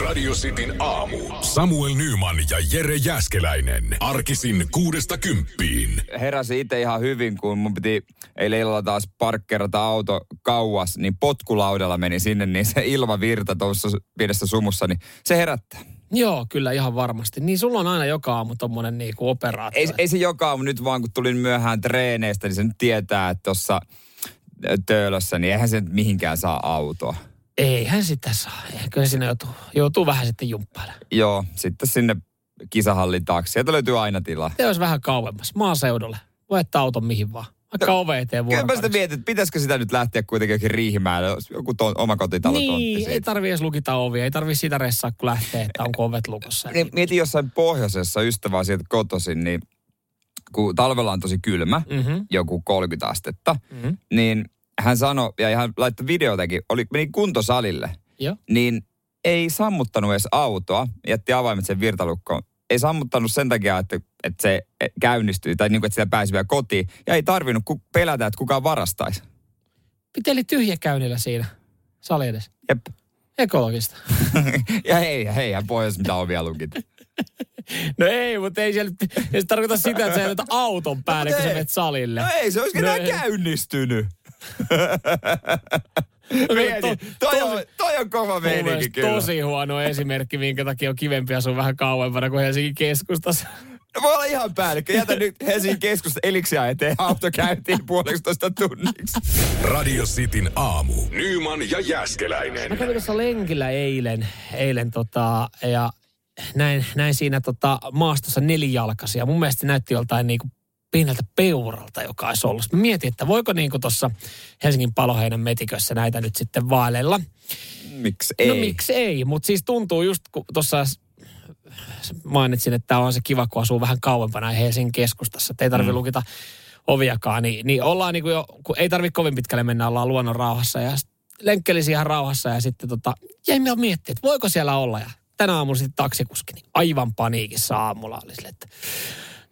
Radio Cityn aamu. Samuel Nyman ja Jere Jäskeläinen. Arkisin kuudesta kymppiin. heräsin itse ihan hyvin, kun mun piti eilen illalla taas parkkerata auto kauas, niin potkulaudalla meni sinne, niin se ilmavirta tuossa pienessä sumussa, niin se herättää. Joo, kyllä ihan varmasti. Niin sulla on aina joka aamu tommonen niinku operaatio. Ei, ei se joka aamu nyt vaan, kun tulin myöhään treeneistä, niin se nyt tietää, että tuossa töölössä, niin eihän se nyt mihinkään saa autoa. Eihän sitä saa. Kyllä siinä joutuu, joutuu vähän sitten jumppailemaan. Joo, sitten sinne kisahallin taakse. Sieltä löytyy aina tilaa. Se olisi vähän kauemmas. Maaseudulle. Voi jättää auton mihin vaan. Vaikka ove eteen Kyllä mä sitä mietin, että pitäisikö sitä nyt lähteä kuitenkin jokin riihimäälle, jos joku ton, oma kotitalo Niin, ei tarvi edes lukita ovia. Ei tarvi sitä ressaa, kun lähtee, että onko ovet lukossa. niin, mietin jossain pohjoisessa ystävää sieltä kotoisin, niin kun talvella on tosi kylmä, Mm-hmm. joku 30 astetta, Mm-hmm. niin hän sanoi, ja hän laittoi videotakin, oli, meni kuntosalille, Joo. niin ei sammuttanut edes autoa, jätti avaimet sen virtalukkoon. Ei sammuttanut sen takia, että, että se käynnistyi, tai niin kuin, että sitä pääsi vielä kotiin. Ja ei tarvinnut pelätä, että kukaan varastaisi. Piteli tyhjä käynnillä siinä sali edes. Jep. Ekologista. ja hei, hei, hän pohjois mitä ovia lukit. No ei, mutta ei, siellä, ei se tarkoita sitä, että sä jätät auton päälle, No, kun sä menet salille. No ei, se olisi No enää käynnistynyt. Toi, on, toi on kova meininki kyllä. tosi huono esimerkki, minkä takia on kivempi asua vähän kauempana kuin Helsingin keskustassa. No voi olla ihan päällikkö. Jätä nyt Helsingin keskusta eliksiä eteen auto käyntiin puolestoista tunniksi. Radio Cityn aamu. Nyman ja Jäskeläinen. Mä kävin tuossa lenkillä eilen, eilen tota, ja näin, näin siinä tota, maastossa nelijalkaisia. Mun mielestä se näytti joltain niinku pieneltä peuralta, joka olisi ollut. Mä mietin, että voiko niinku tuossa Helsingin paloheinän metikössä näitä nyt sitten vaaleilla. Miksi ei? No miksi ei, mutta siis tuntuu just kun tuossa mainitsin, että on se kiva, kun asuu vähän kauempana Helsingin keskustassa, että ei tarvitse mm. lukita oviakaan, niin, niin ollaan niin kuin jo, kun ei tarvitse kovin pitkälle mennä, ollaan luonnon rauhassa ja lenkkelisi ihan rauhassa ja sitten tota, jäi vielä miettiä, että voiko siellä olla ja tänä aamulla sitten taksikuski, niin aivan paniikissa aamulla oli sille, että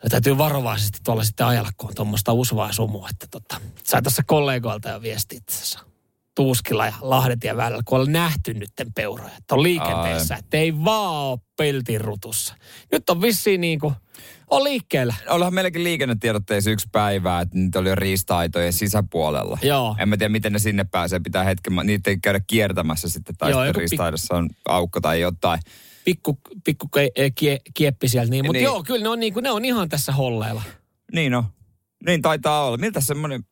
no, täytyy varovaisesti tuolla sitten ajalla, kun on tuommoista usvaa ja sumua, että tota, sai tässä kollegoilta jo viesti itse asiassa. Tuuskilla ja Lahdetien välillä, kun on nähty nytten peuroja, että on liikenteessä, että ei vaan ole peltin rutussa. Nyt on vissiin niin kuin, on liikkeellä. Olihan meilläkin liikennetiedotteessa yksi päivä, että niitä oli jo riista-aitojen sisäpuolella. Joo. En mä tiedä, miten ne sinne pääsee. Pitää hetken, niitä ei käydä kiertämässä sitten. Tai Joo, sitten joku pi- riista on aukko tai jotain. Pikku, pikku eh, kie, kieppi sieltä, niin, mutta Niin. joo, kyllä ne on, niin kuin, ne on ihan tässä holleilla. Niin on. Niin taitaa olla. Miltä semmoinen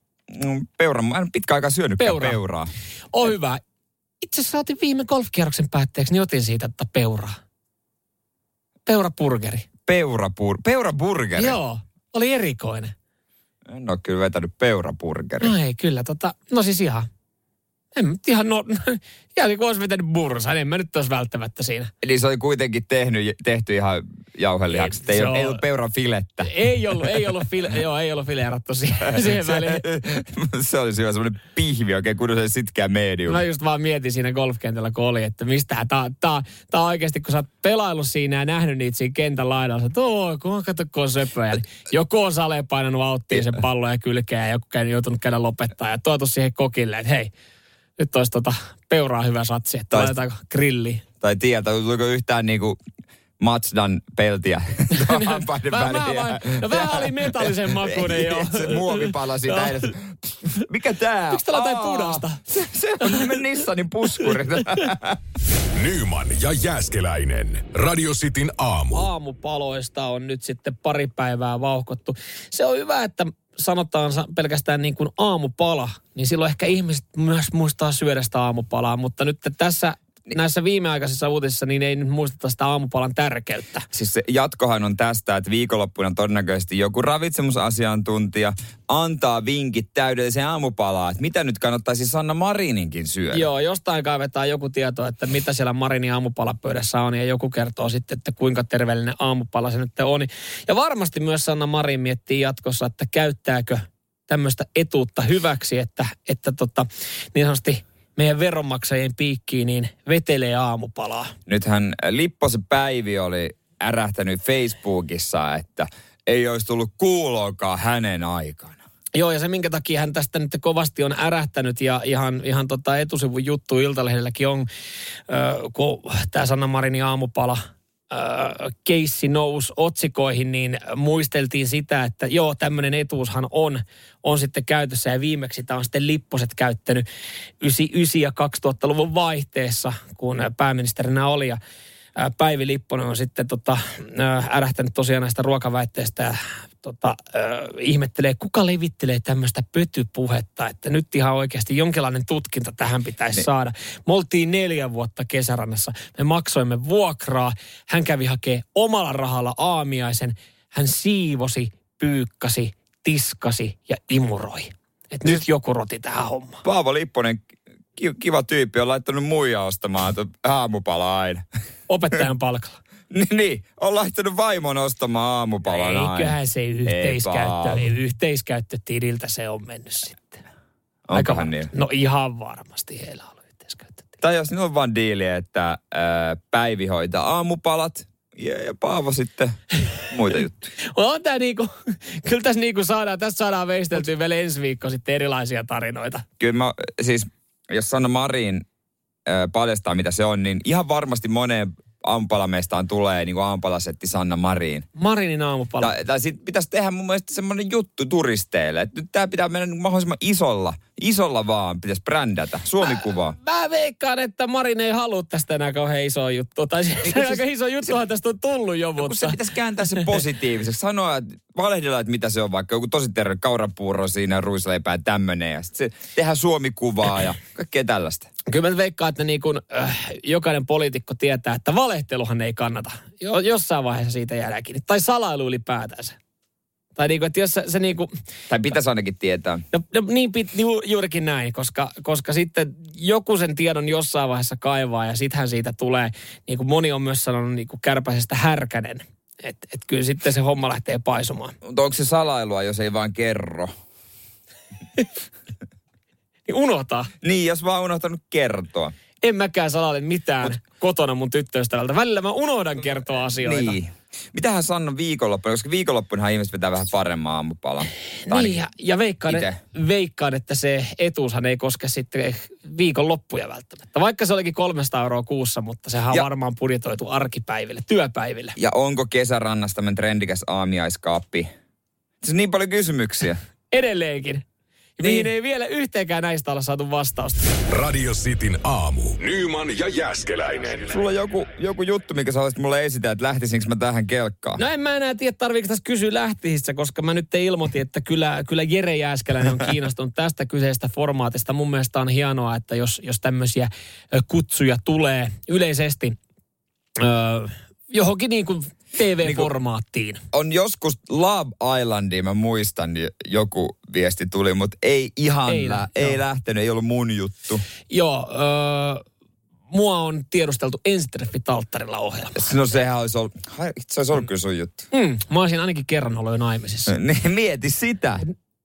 mm, peura? Mä en pitkä aikaa syönytkään Peura. peuraa. On hyvä. Itse asiassa saatiin viime golfkierroksen päätteeksi, niin otin siitä tätä peuraa. Peurapurgeri. Peurapur, peuraburgeri. Joo, oli erikoinen. En ole kyllä vetänyt peuraburgeri. No ei, kyllä tota, no siis ihan, en mä nyt ihan, no, ihan niin kuin olisi vetänyt bursan, en mä nyt olisi välttämättä siinä. Eli se oli kuitenkin tehnyt, tehty ihan jauhelihaksi. Ei, Se ei, on- ei ollut peuran filettä. Ei ollut, ei ollut, file, joo, ei ollut fileerattu siihen, siihen väliin. se olisi hyvä semmoinen pihvi oikein kunnollisen sitkeä medium. Mä just vaan mietin siinä golfkentällä, kun oli, että mistä tää, tää, tää oikeasti, kun sä oot pelaillut siinä ja nähnyt niitä siinä kentän laidalla, että oo, kun on kato, kun on söpöjä. Niin joku on saleen painanut auttiin sen pallon ja kylkeä ja joku käynyt joutunut käydä lopettaa ja tuotu siihen kokille, että hei, nyt olisi tota peuraa hyvä satsi, että Tai- laitetaanko grilli. Tai tieltä, tuliko yhtään niinku Matsdan peltiä hampaiden Vähän- väliin. no vähän oli metallisen makuinen, joo. Se muovipala siitä edes. Mikä tää? Miksi täällä on jotain Aa, punaista? Se, se on Nissanin puskuri. Nyman ja Jäskeläinen. Radio Cityn aamu. aamupaloista on nyt sitten pari päivää vauhkottu. Se on hyvä, että sanotaan sa- pelkästään niin kuin aamupala, niin silloin ehkä ihmiset myös muistaa syödä sitä aamupalaa, mutta nyt tässä näissä viimeaikaisissa uutisissa niin ei nyt muisteta sitä aamupalan tärkeyttä. Siis se jatkohan on tästä, että viikonloppuna todennäköisesti joku ravitsemusasiantuntija antaa vinkit täydelliseen aamupalaan, että mitä nyt kannattaisi Sanna Marininkin syödä. Joo, jostain kaivetaan joku tieto, että mitä siellä Marinin aamupalapöydässä on ja joku kertoo sitten, että kuinka terveellinen aamupala se nyt on. Ja varmasti myös Sanna Marin miettii jatkossa, että käyttääkö tämmöistä etuutta hyväksi, että, että tota, niin sanotusti meidän veronmaksajien piikkiin niin vetelee aamupalaa. Nythän Lipposen Päivi oli ärähtänyt Facebookissa, että ei olisi tullut kuuloakaan hänen aikana. Joo, ja se minkä takia hän tästä nyt kovasti on ärähtänyt ja ihan, ihan tota etusivun juttu Iltalehdelläkin on, äh, kun tämä Sanna Marinin aamupala äh, keissi nousi otsikoihin, niin muisteltiin sitä, että joo, tämmöinen etuushan on, on sitten käytössä. Ja viimeksi tämä on sitten Lipposet käyttänyt 99 ja 2000-luvun vaihteessa, kun pääministerinä oli. Ja Päivi Lipponen on sitten tota, ärähtänyt tosiaan näistä ruokaväitteistä ja tota, ää, ihmettelee, kuka levittelee tämmöistä pötypuhetta, että nyt ihan oikeasti jonkinlainen tutkinta tähän pitäisi Niin. saada. Me oltiin neljä vuotta kesärannassa, me maksoimme vuokraa, hän kävi hakee omalla rahalla aamiaisen, hän siivosi, pyykkasi, tiskasi ja imuroi. Et nyt joku roti tähän hommaan. Paavo Lipponen, kiva tyyppi, on laittanut muija ostamaan aamupalaa aina. Opettajan palkalla. niin, niin, on laittanut vaimon ostamaan aamupalan aina. Eiköhän se yhteiskäyttö, ei yhteiskäyttötililtä se on mennyt sitten. Onkohan niin? No ihan varmasti heillä on ollut yhteiskäyttötili. Tai jos nyt on vaan diili, että ää, Päivi hoitaa aamupalat ja, ja Paavo sitten muita juttuja. On tää niinku, kyllä tässä niinku saadaan, tässä saadaan veisteltyä vielä ensi viikko sitten erilaisia tarinoita. Kyllä mä, siis jos Sanna Marin paljastaa mitä se on, niin ihan varmasti moneen aamupalamestaan tulee niin kuin aamupalasetti Sanna Marin. Marinin aamupala. Tai, tai sitten pitäisi tehdä mun mielestä semmoinen juttu turisteille, että nyt tämä pitää mennä niin mahdollisimman isolla, isolla vaan pitäisi brändätä, Suomi-kuvaa. Mä veikkaan, että Marin ei halua tästä enää kauhean isoa juttua. Tai siis, siis- aika iso juttuhan tästä on tullut jo, Kun se mutta... pitäisi kääntää se positiiviseksi. Sanoa, että valehdella, että mitä se on, vaikka joku tosi terve kaurapuuro siinä, ruisleipää ja tämmöinen. Ja sitten se tehdään Suomi-kuvaa ja kaikkea tällaista. Kyllä mä veikkaan, että niin kun, äh, jokainen poliitikko tietää, että valehteluhan ei kannata. Jo, jossain vaiheessa siitä jäädään kiinni. Tai salailu ylipäätänsä. Tai niin kuin, että jos se, se niin kuin, Tai pitäisi ainakin tietää. no, no niin pit, ju, juurikin näin, koska, koska sitten joku sen tiedon jossain vaiheessa kaivaa ja sittenhän siitä tulee, niin kuin moni on myös sanonut niin kuin kärpäisestä härkänen. Että et kyllä sitten se homma lähtee paisumaan. Mutta onko se salailua, jos ei vaan kerro? Niin unohtaa. Niin, jos vaan unohtanut kertoa. En mäkään salaile mitään Mut, kotona mun tyttöystävältä. Välillä mä unohdan kertoa asioita. Niin. Mitähän Sanna viikonloppuna, koska viikonloppunahan ihmiset vetää vähän paremman aamupala. Niin, ja, ja veikkaan, ite. veikkaan, että se etuushan ei koske sitten viikonloppuja välttämättä. Vaikka se olikin 300 euroa kuussa, mutta sehän on Ja- varmaan budjetoitu arkipäiville, työpäiville. Ja onko kesärannassa tämmöinen trendikäs aamiaiskaappi? Se on niin paljon kysymyksiä. Edelleenkin. Mihin Niin. ei vielä yhteenkään näistä olla saatu vastausta. Radio Cityn aamu. Nyman ja Jäskeläinen. Sulla on joku, joku juttu, mikä sä haluaisit mulle esitellä, että lähtisinkö mä tähän kelkkaan? No en mä enää tiedä, tarviiko tässä kysyä lähtisissä, koska mä nyt ilmoitin, että kyllä, kyllä Jere Jääskeläinen on kiinnostunut tästä kyseisestä formaatista. Mun mielestä on hienoa, että jos, jos tämmöisiä kutsuja tulee yleisesti ö, johonkin niin kuin TV-formaattiin. On joskus Love Islandiin, mä muistan, niin joku viesti tuli, mutta ei ihan, Ei lä- joo. ei lähtenyt, ei ollut mun juttu. Joo, ö, mua on tiedusteltu ensitreffit alttarilla ohjelma. No sehän olisi ollut, se olisi ollut kyllä sun juttu. Mm, mä olisin ainakin kerran ollut jo naimisissa. Niin, mieti sitä.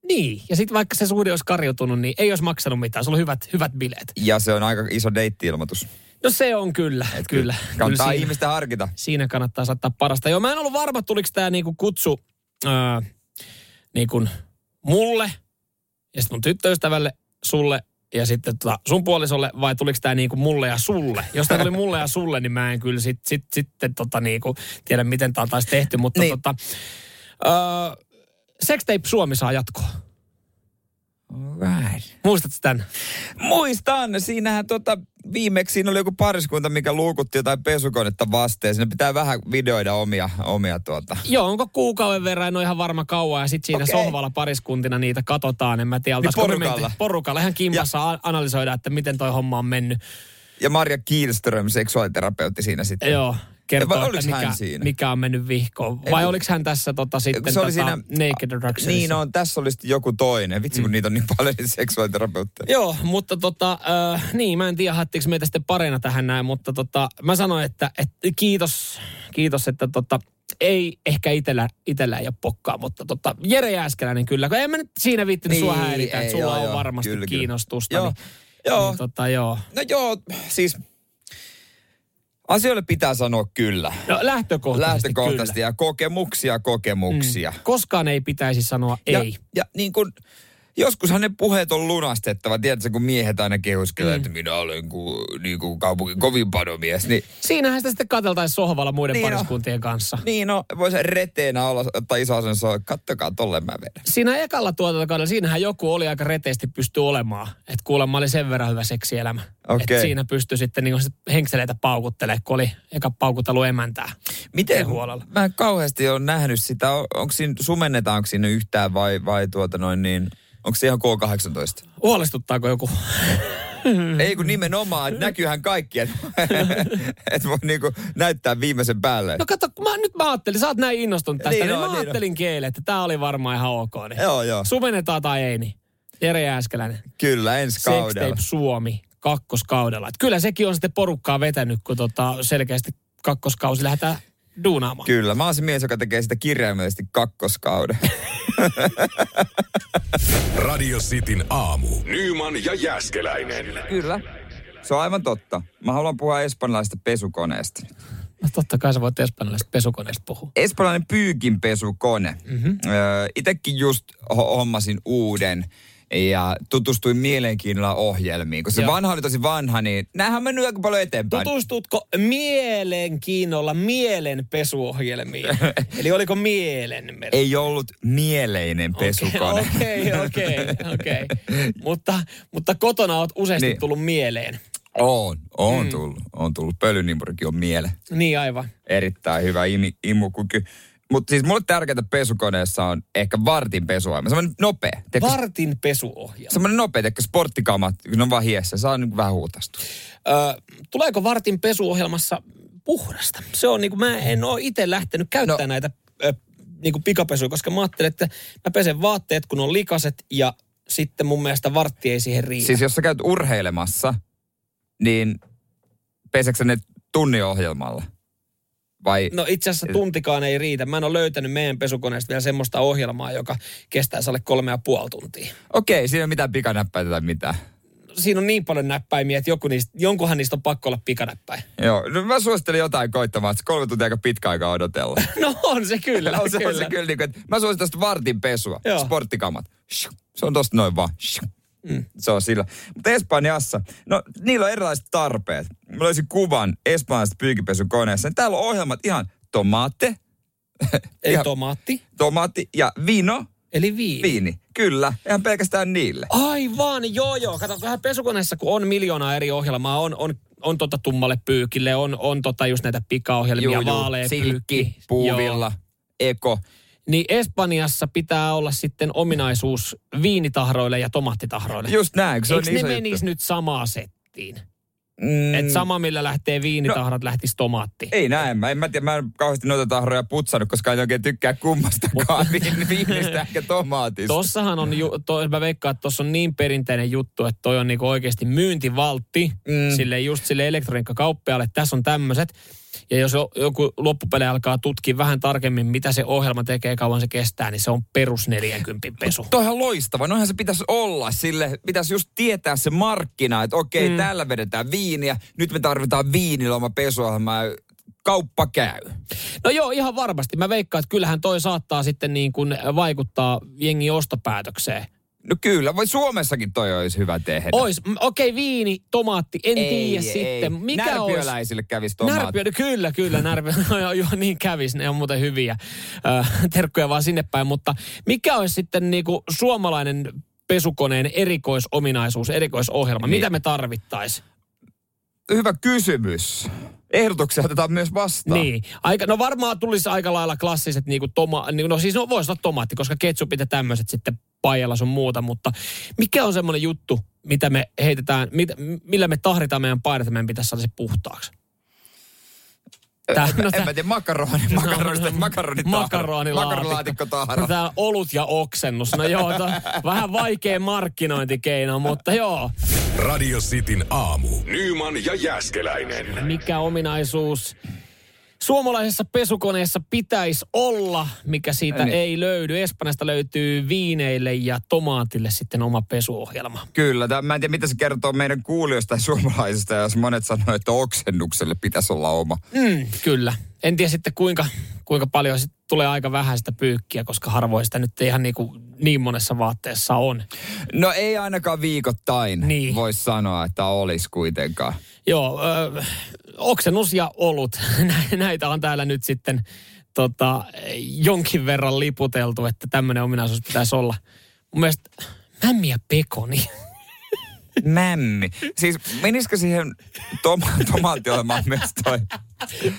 Niin, ja sitten vaikka se suhde olisi karjutunut, niin ei olisi maksanut mitään. Sulla on hyvät, hyvät bileet. Ja se on aika iso deitti-ilmoitus. No se on kyllä, Et kyllä. Kannattaa kyllä siinä, ihmistä harkita. siinä kannattaa saattaa parasta. Joo, mä en ollut varma, tuliko tämä niinku kutsu öö, niinku mulle ja sitten mun tyttöystävälle, sulle ja sitten tota sun puolisolle, vai tuliko tämä niinku mulle ja sulle? Jos tämä tuli mulle ja sulle, niin mä en kyllä sit, sit, sitten tota niinku, tiedä, miten tämä taisi tehty, mutta Niin. tota, öö, Sextape Suomi saa jatkoa. Right. Muistatko tämän? Muistan, siinähän tota, viimeksi siinä oli joku pariskunta, mikä luukutti jotain pesukonetta vasteen. Siinä pitää vähän videoida omia, omia tuota. Joo, onko kuukauden verran, en ole ihan varma kauan. Ja sitten siinä okay. sohvalla pariskuntina niitä katsotaan. En mä tiedä, me porukalla. porukalla. Ihan kimpassa ja. analysoida, että miten toi homma on mennyt. Ja Marja Kielström, seksuaaliterapeutti siinä sitten. Joo, kertoo, vai että mikä, siinä? mikä on mennyt vihkoon. Vai oliko hän tässä tota, sitten se oli tota, siinä- Naked Attractionissa? Niin on, tässä olisi joku toinen. Vitsi, kun niitä on niin paljon niin seksuaaliterapeutteja. Joo, mutta tota, äh, niin, mä en tiedä, haettiinko meitä sitten parina tähän näin, mutta tota, mä sanoin, että, että kiitos, kiitos, että tota, ei ehkä itellä, itellä ei ole pokkaa, mutta tota, Jere Jääskeläinen kyllä, kun en mä nyt siinä viittinyt niin, sua häiritä, että sulla joo, on varmasti kyllä, kyllä. kiinnostusta. Joo, niin, joo. Niin, tota, joo. No joo, siis Asioille pitää sanoa kyllä. No lähtökohtaisesti, Lähtökohtaisesti kyllä. ja kokemuksia, kokemuksia. Mm. Koskaan ei pitäisi sanoa Ja, ei. ja niin kuin, joskushan ne puheet on lunastettava. Tiedätkö, kun miehet aina kehuskelee, mm. että minä olen ku, niin kuin kaupungin kovin panomies. Niin, Siinähän sitä sitten katseltaisiin sohvalla muiden Niin pariskuntien kanssa. niin no, voisi reteenä olla, ottaa iso asennossa, kattokaa, tolle mä vedän. Siinä ekalla tuotantokaudella, siinähän joku oli aika reteesti pysty olemaan. Että kuulemma oli sen verran hyvä seksielämä. Okei. Että siinä pystyi sitten niin henkseleitä paukuttelemaan, kun oli eka paukuttelu emäntää. Miten, Huolella. mä en kauheasti ole nähnyt sitä. On- Onko siinä, sumennetaanko siinä yhtään vai, vai tuota noin niin, onko se ihan K18? Huolestuttaako joku? Ei kun nimenomaan, että näkyyhän kaikki, että et voi niinku näyttää viimeisen päälle. No kato, mä, nyt mä ajattelin, sä oot näin innostunut tästä, Niin niin, on, mä niin ajattelin keille, että tää oli varmaan ihan ok. Niin. Joo, joo. Sumennetaan tai ei, niin. Jere Jääskeläinen. Kyllä, ensi kaudella. Sextape Suomi kakkoskaudella. Et kyllä sekin on sitten porukkaa vetänyt, kun tota selkeästi kakkoskausi lähdetään duunaamaan. Kyllä, mä oon se mies, joka tekee sitä kirjaimellisesti kakkoskauden. Radio Cityn aamu. Nyman ja Jäskeläinen. Kyllä, se on aivan totta. Mä haluan puhua espanjalaisesta pesukoneesta. No totta kai sä voit espanjalaisesta pesukoneesta puhua. Espanjalainen pyykinpesukone. Mm-hmm. Öö, itekin just ho- hommasin uuden ja tutustuin mielenkiinnolla ohjelmiin. Kun se Joo. vanha oli tosi vanha, niin näähän on mennyt aika paljon eteenpäin. Tutustutko mielenkiinnolla mielenpesuohjelmiin? Eli oliko mielen merkki? Ei ollut mieleinen pesukone. Okei, okei, okei. Mutta, mutta kotona oot useasti Niin. tullut mieleen. On, on mm. tullut. On tullut. Pölynimpurikin on miele. Niin aivan. Erittäin hyvä imi, imukyky. Mutta siis mulle tärkeintä pesukoneessa on ehkä vartin pesuohjelma. Semmoinen nopea. Tiedätkö, Vartin pesuohjelma. semmoinen nopea, tiedätkö, sporttikamat, kun ne on vaan hiessä. Saa niin vähän huutastua. Ö, tuleeko Vartin pesuohjelmassa puhdasta? Se on niin kuin, mä en ole itse lähtenyt käyttämään No. näitä ö, niin kuin pikapesuja, koska mä ajattelin, että mä pesen vaatteet, kun on likaset ja sitten mun mielestä vartti ei siihen riitä. Siis jos sä käyt urheilemassa, niin peseksä ne tunniohjelmalla? Vai No itse asiassa tuntikaan ei riitä. Mä en ole löytänyt meidän pesukoneesta vielä semmoista ohjelmaa, joka kestäisi alle kolme ja puoli tuntia. okei, siinä ei ole mitään pikanäppäitä tai mitään. Siinä on niin paljon näppäimiä, että joku niistä, jonkunhan niistä on pakko olla pikanäppäin. Joo, no mä suosittelen jotain koittamaan, että kolme tuntia aika pitkä aika odotella. No on se kyllä. on se, kyllä. on se kyllä, niin kuin, että mä suosittelen vartin pesua, Joo. sporttikamat. Se on tosta noin vaan. Shiu. Se on sillä. Mutta Espanjassa, no niillä on erilaiset tarpeet. Mä löysin kuvan espanjalaisesta pyykipesukoneessa. Täällä on ohjelmat ihan tomate, Eli ihan- tomaatti, tomaatti ja vino, eli viini. viini. Kyllä, ihan pelkästään niille. Aivan, joo joo. Kato, vähän pesukoneessa, kun on miljoonaa eri ohjelmaa, on, on, on tota tummalle pyykille, on, on tota just näitä pikaohjelmia, vaalea silkki, pyykki. puuvilla, eko. Niin Espanjassa pitää olla sitten ominaisuus viinitahroille ja tomaattitahroille. Just näin, se Eikö on ne menisi nyt samaa settiin? Mm. Että sama millä lähtee viinitahrat, no, lähtisi tomaatti. Ei näin. Mä en, mä tiedä, mä en kauheasti noita tahroja putsannut, koska en oikein tykkää kummastakaan viin, viinistä ehkä tomaatista. Tossahan on, ju, to, mä veikkaan, että tuossa on niin perinteinen juttu, että toi on niinku oikeasti myyntivaltti Mm. sille just sille elektroniikkakauppialle, että tässä on tämmöiset. Ja jos jo- joku loppupeli alkaa tutkia vähän tarkemmin, mitä se ohjelma tekee, kauan se kestää, niin se on perus 40 pesu. Toihan loistava. Noinhan se pitäisi olla sille. Pitäisi just tietää se markkina, että okei, mm. täällä vedetään viiniä. Nyt me tarvitaan viiniloma pesuohjelmaa. Kauppa käy. No joo, ihan varmasti. Mä veikkaan, että kyllähän toi saattaa sitten niin kuin vaikuttaa jengi ostopäätökseen. No kyllä, voi Suomessakin toi olisi hyvä tehdä. Ois, okei, viini, tomaatti, en tiedä sitten. Mikä olisi? Närpiöläisille kävisi tomaatti. Närpiö, no kyllä, kyllä, närpiö, no joo, joo, niin kävis, ne on muuten hyviä. Äh, terkkuja vaan sinne päin, mutta mikä olisi sitten niinku suomalainen pesukoneen erikoisominaisuus, erikoisohjelma? Niin. Mitä me tarvittaisiin? Hyvä kysymys. Ehdotuksia otetaan myös vastaan. Niin. Aika, no varmaan tulisi aika lailla klassiset, niinku toma, niin, no siis no, voisi olla tomaatti, koska ketsupit ja tämmöiset sitten paijalla sun muuta, mutta mikä on semmoinen juttu, mitä me heitetään, mit, millä me tahritaan meidän paidat, meidän pitäisi saada se puhtaaksi? Tää, en, en mä tiedä, makaroni, makaronista, makaronit Makaronilaatikko. Tahra. Tää olut ja oksennus. No joo, to, vähän vaikea markkinointikeino, mutta joo. Radio Cityn aamu. Nyman ja Jäskeläinen. Mikä ominaisuus suomalaisessa pesukoneessa pitäisi olla, mikä siitä Niin. ei löydy. Espanjasta löytyy viineille ja tomaatille sitten oma pesuohjelma. Kyllä, tää, mä en tiedä mitä se kertoo meidän kuulijoista ja suomalaisista, jos monet sanoo, että oksennukselle pitäisi olla oma. Mm, kyllä. En tiedä sitten kuinka, kuinka paljon sit tulee aika vähän sitä pyykkiä, koska harvoin sitä nyt ihan niin, kuin niin monessa vaatteessa on. No ei ainakaan viikoittain Niin. voisi sanoa, että olisi kuitenkaan. Joo, ö, oksennus ja olut. Nä- Näitä on täällä nyt sitten tota, jonkin verran liputeltu, että tämmöinen ominaisuus pitäisi olla. Mun mielestä mämmi ja pekoni. Mämmi. Siis menisikö siihen toma- tomaattiohjelmaan myös toi?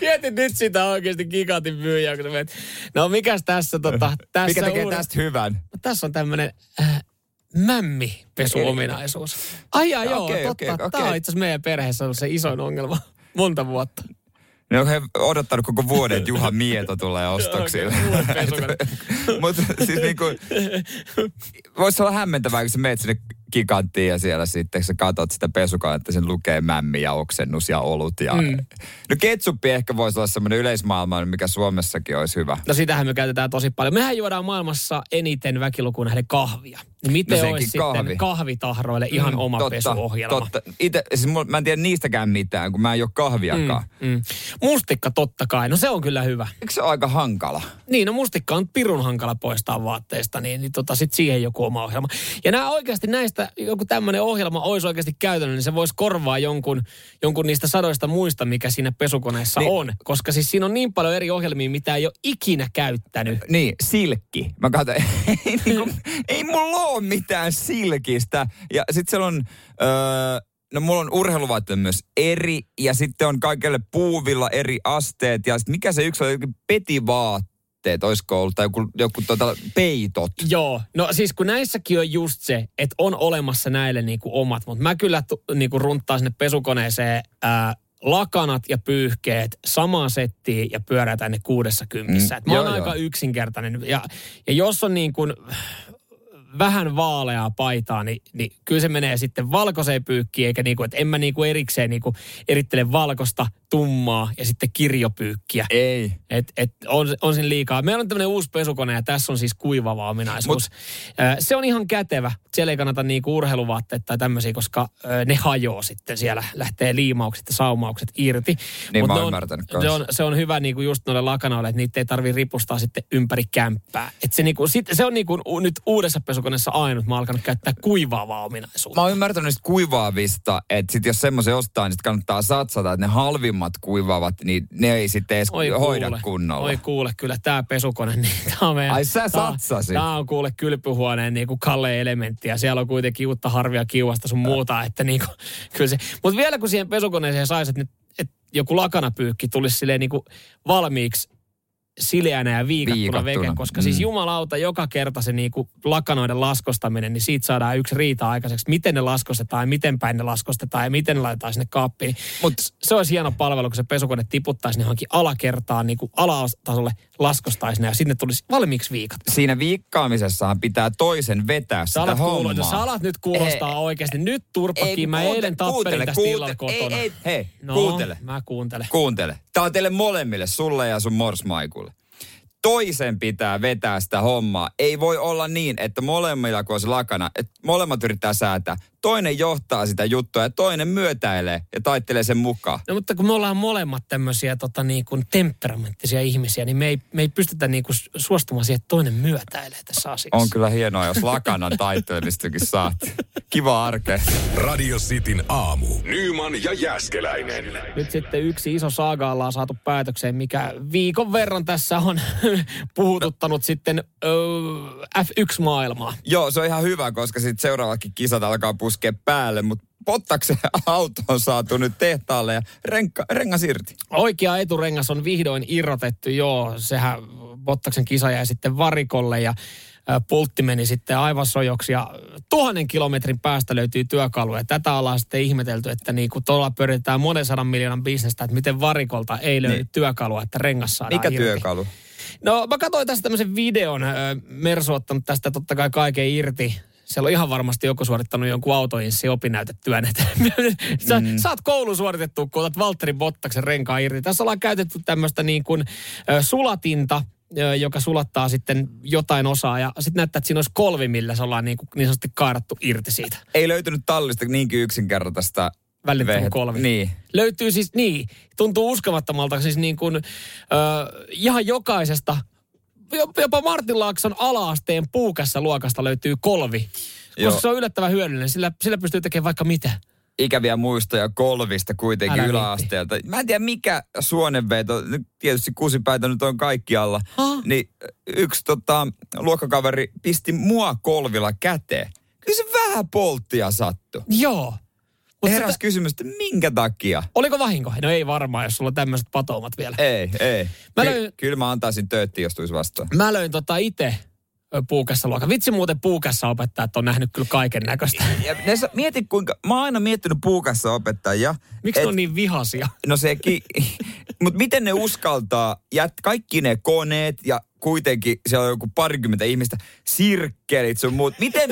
Mietin nyt sitä oikeasti gigantin myyjää, kun menet, no mikäs tässä tota, tässä Mikä tekee uuden- tästä hyvän? No, tässä on tämmöinen äh, mämmipesuominaisuus. Ai ai, joo, Okei, totta. okei, Tämä okei. on itse asiassa meidän perheessä ollut se isoin ongelma monta vuotta. Ne on he odottanut koko vuoden, että Juha Mieto tulee ostoksille. Mutta siis niinku, voisi olla hämmentävää, kun sä meet sinne giganttiin ja siellä sitten sä katot sitä pesukonetta, sen lukee mämmi ja oksennus ja olut. Ja... Mm. No ketsuppi ehkä voisi olla semmoinen yleismaailman, mikä Suomessakin olisi hyvä. No sitähän me käytetään tosi paljon. Mehän juodaan maailmassa eniten väkilukuun nähden kahvia. Niin miten No olisi kahvi. sitten kahvitahroille ihan oma totta, pesuohjelma? Totta. Ite, siis mulla, mä en tiedä niistäkään mitään, kun mä en juo kahviakaan. Mm. Mm. Mustikka totta kai, no se on kyllä hyvä. Eikö se ole aika hankala? Niin, no mustikka on pirun hankala poistaa vaatteesta, niin, niin tota, sit siihen joku oma ohjelma. Ja nämä oikeasti näistä, joku tämmöinen ohjelma olisi oikeasti käytännön, niin se voisi korvaa jonkun, jonkun niistä sadoista muista, mikä siinä pesukoneessa Niin. on. Koska siis siinä on niin paljon eri ohjelmia, mitä ei ole ikinä käyttänyt. Niin, silkki. Mä katsoin, ei, niinku, ei mulla ole mitään silkistä. Ja sit siellä on, öö, no mulla on urheiluvaatteet myös eri, ja sitten on kaikille puuvilla eri asteet, ja sit mikä se yksi on, jokin petivaatteet, olisiko ollut, tai joku, joku tota, peitot. Joo, no siis kun näissäkin on just se, että on olemassa näille niinku omat, mutta mä kyllä tu, niinku runttaan sinne pesukoneeseen ää, lakanat ja pyyhkeet samaan settiin ja pyörätään ne kuudessa kympissä. Mm, mä oon aika joo. yksinkertainen. Ja, ja jos on niin kuin vähän vaaleaa paitaa, niin, niin kyllä se menee sitten valkoiseen pyykkiin, eikä niin kuin, että en mä niin kuin erikseen niin kuin erittele valkosta, tummaa ja sitten kirjopyykkiä. Ei. Et, et on, on siinä liikaa. Meillä on tämmöinen uusi pesukone ja tässä on siis kuivava ominaisuus. Mut, se on ihan kätevä. Siellä ei kannata niinku urheiluvaatteet tai tämmöisiä, koska ne hajoaa sitten. Siellä lähtee liimaukset ja saumaukset irti. Niin Mut mä oon on, se on, se on hyvä niinku just noille lakanoille, että niitä ei tarvi ripustaa sitten ympäri kämppää. Et se, niinku, sit, se on niinku nyt uudessa pesukoneessa ainut. Mä oon alkanut käyttää kuivaavaa ominaisuutta. Mä oon ymmärtänyt niistä kuivaavista, että sit jos semmoisen ostaa, niin sit kannattaa satsata, että ne halvimmat kuivaavat, niin ne ei sitten edes Oi hoida kuule, kunnolla. Oi kuule, kyllä tämä pesukone, niin tää on meidän... Ai sä satsasit. Tää on kuule kylpyhuoneen niinku kalle elementti ja siellä on kuitenkin uutta harvia kiuasta sun muuta, että niinku, kyllä se... Mutta vielä kun siihen pesukoneeseen saisi, että, nyt- että joku lakanapyykki tulisi silleen niinku valmiiksi sileänä ja viikattuna, Viikattuna, veke, koska mm. siis jumalauta joka kerta se niinku lakanoiden laskostaminen, niin siitä saadaan yksi riita aikaiseksi. Miten ne laskostetaan ja miten päin ne laskostetaan ja miten ne laitetaan sinne kaappiin. Mutta se olisi hieno palvelu, kun se pesukone tiputtaisi ne johonkin alakertaan, niin kuin alatasolle laskostaisi ne ja sinne tulisi valmiiksi viikat. Siinä viikkaamisessahan pitää toisen vetää Sä sitä alat, kuulo, hommaa. sä alat nyt kuulostaa Ei, oikeasti. Nyt turppakin, mä kuunte- eilen tappelin kuuntele, tästä kuunte- illalla kotona. Ei, ei, hei, no, kuuntele. mä kuuntelen. Kuuntele. Tää on teille molemmille, sulle ja sun morsmaikulle. Toisen pitää vetää sitä hommaa. Ei voi olla niin, että molemmilla kun on se lakana, että molemmat yrittää säätää. Toinen johtaa sitä juttua ja toinen myötäilee ja taittelee sen mukaan. No mutta kun me ollaan molemmat tämmöisiä tota, niin kuin temperamenttisia ihmisiä, niin me ei, me ei pystytä niin kuin suostumaan siihen, että toinen myötäilee tässä asiassa. On kyllä hienoa, jos lakanan taitteellistakin saat. Kiva arke. Radio Cityn aamu. Nyman ja Jäskeläinen. Nyt sitten yksi iso saaga ollaan saatu päätökseen, mikä viikon verran tässä on puhututtanut sitten ö, F1-maailmaa. Joo, se on ihan hyvä, koska sitten seuraavakin kisat alkaa puskea päälle, mutta Pottaksen auto on saatu nyt tehtaalle ja renka, rengas irti. Oikea eturengas on vihdoin irrotettu, joo. Sehän Bottaksen kisa jäi sitten varikolle ja pultti meni sitten aivan sojoksi ja tuhannen kilometrin päästä löytyy työkalu. Ja tätä ollaan sitten ihmetelty, että niin kuin tuolla pyöritetään monen sadan miljoonan bisnestä, että miten varikolta ei löydy Niin. työkalua, että rengas saadaan Mikä irti. työkalu? No mä katsoin tästä tämmöisen videon. Mersu ottanut tästä totta kai kaiken irti. siellä on ihan varmasti joku suorittanut jonkun autoinssi opinnäytetyön. Sä mm. saat koulun suoritettua, kun otat Valtteri Bottaksen renkaan irti. Tässä ollaan käytetty tämmöistä niin kuin sulatinta, joka sulattaa sitten jotain osaa. Ja sitten näyttää, että siinä olisi kolvi, millä se ollaan niin, kuin, niin sanotusti kaadattu irti siitä. Ei löytynyt tallista niinkin yksinkertaista Välitön vehet- kolvi. Niin. Löytyy siis, niin, tuntuu uskomattomalta siis niin kuin, ö, ihan jokaisesta, jo- jopa Martin Laakson alaasteen puukassa luokasta löytyy kolvi. Joo. Koska se on yllättävän hyödyllinen, sillä, sillä pystyy tekemään vaikka mitä. Ikäviä muistoja kolvista kuitenkin Älä yläasteelta. Mä en tiedä mikä suonenveto, tietysti kusipäitä nyt on kaikkialla, Ah. niin yksi tota, luokkakaveri pisti mua kolvilla käteen. Kyllä se vähän polttia sattu. Joo. Mut Heräs sitä, kysymys, että minkä takia? oliko vahinko? No ei varmaan, jos sulla on tämmöiset patoumat vielä. Ei, ei. Mä Ky- löin- Kyllä mä antaisin töötti, jos tulisi vastaan. Mä löin tota itse puukassa luokan. Vitsi muuten puukassa opettajat on nähnyt kyllä kaiken näköistä. Mieti kuinka, mä oon aina miettinyt puukassa opettajia. Miksi et- ne on niin vihasia? No sekin, mutta miten ne uskaltaa, jät kaikki ne koneet ja kuitenkin siellä on joku parikymmentä ihmistä, sirkkelit sun muut. Miten,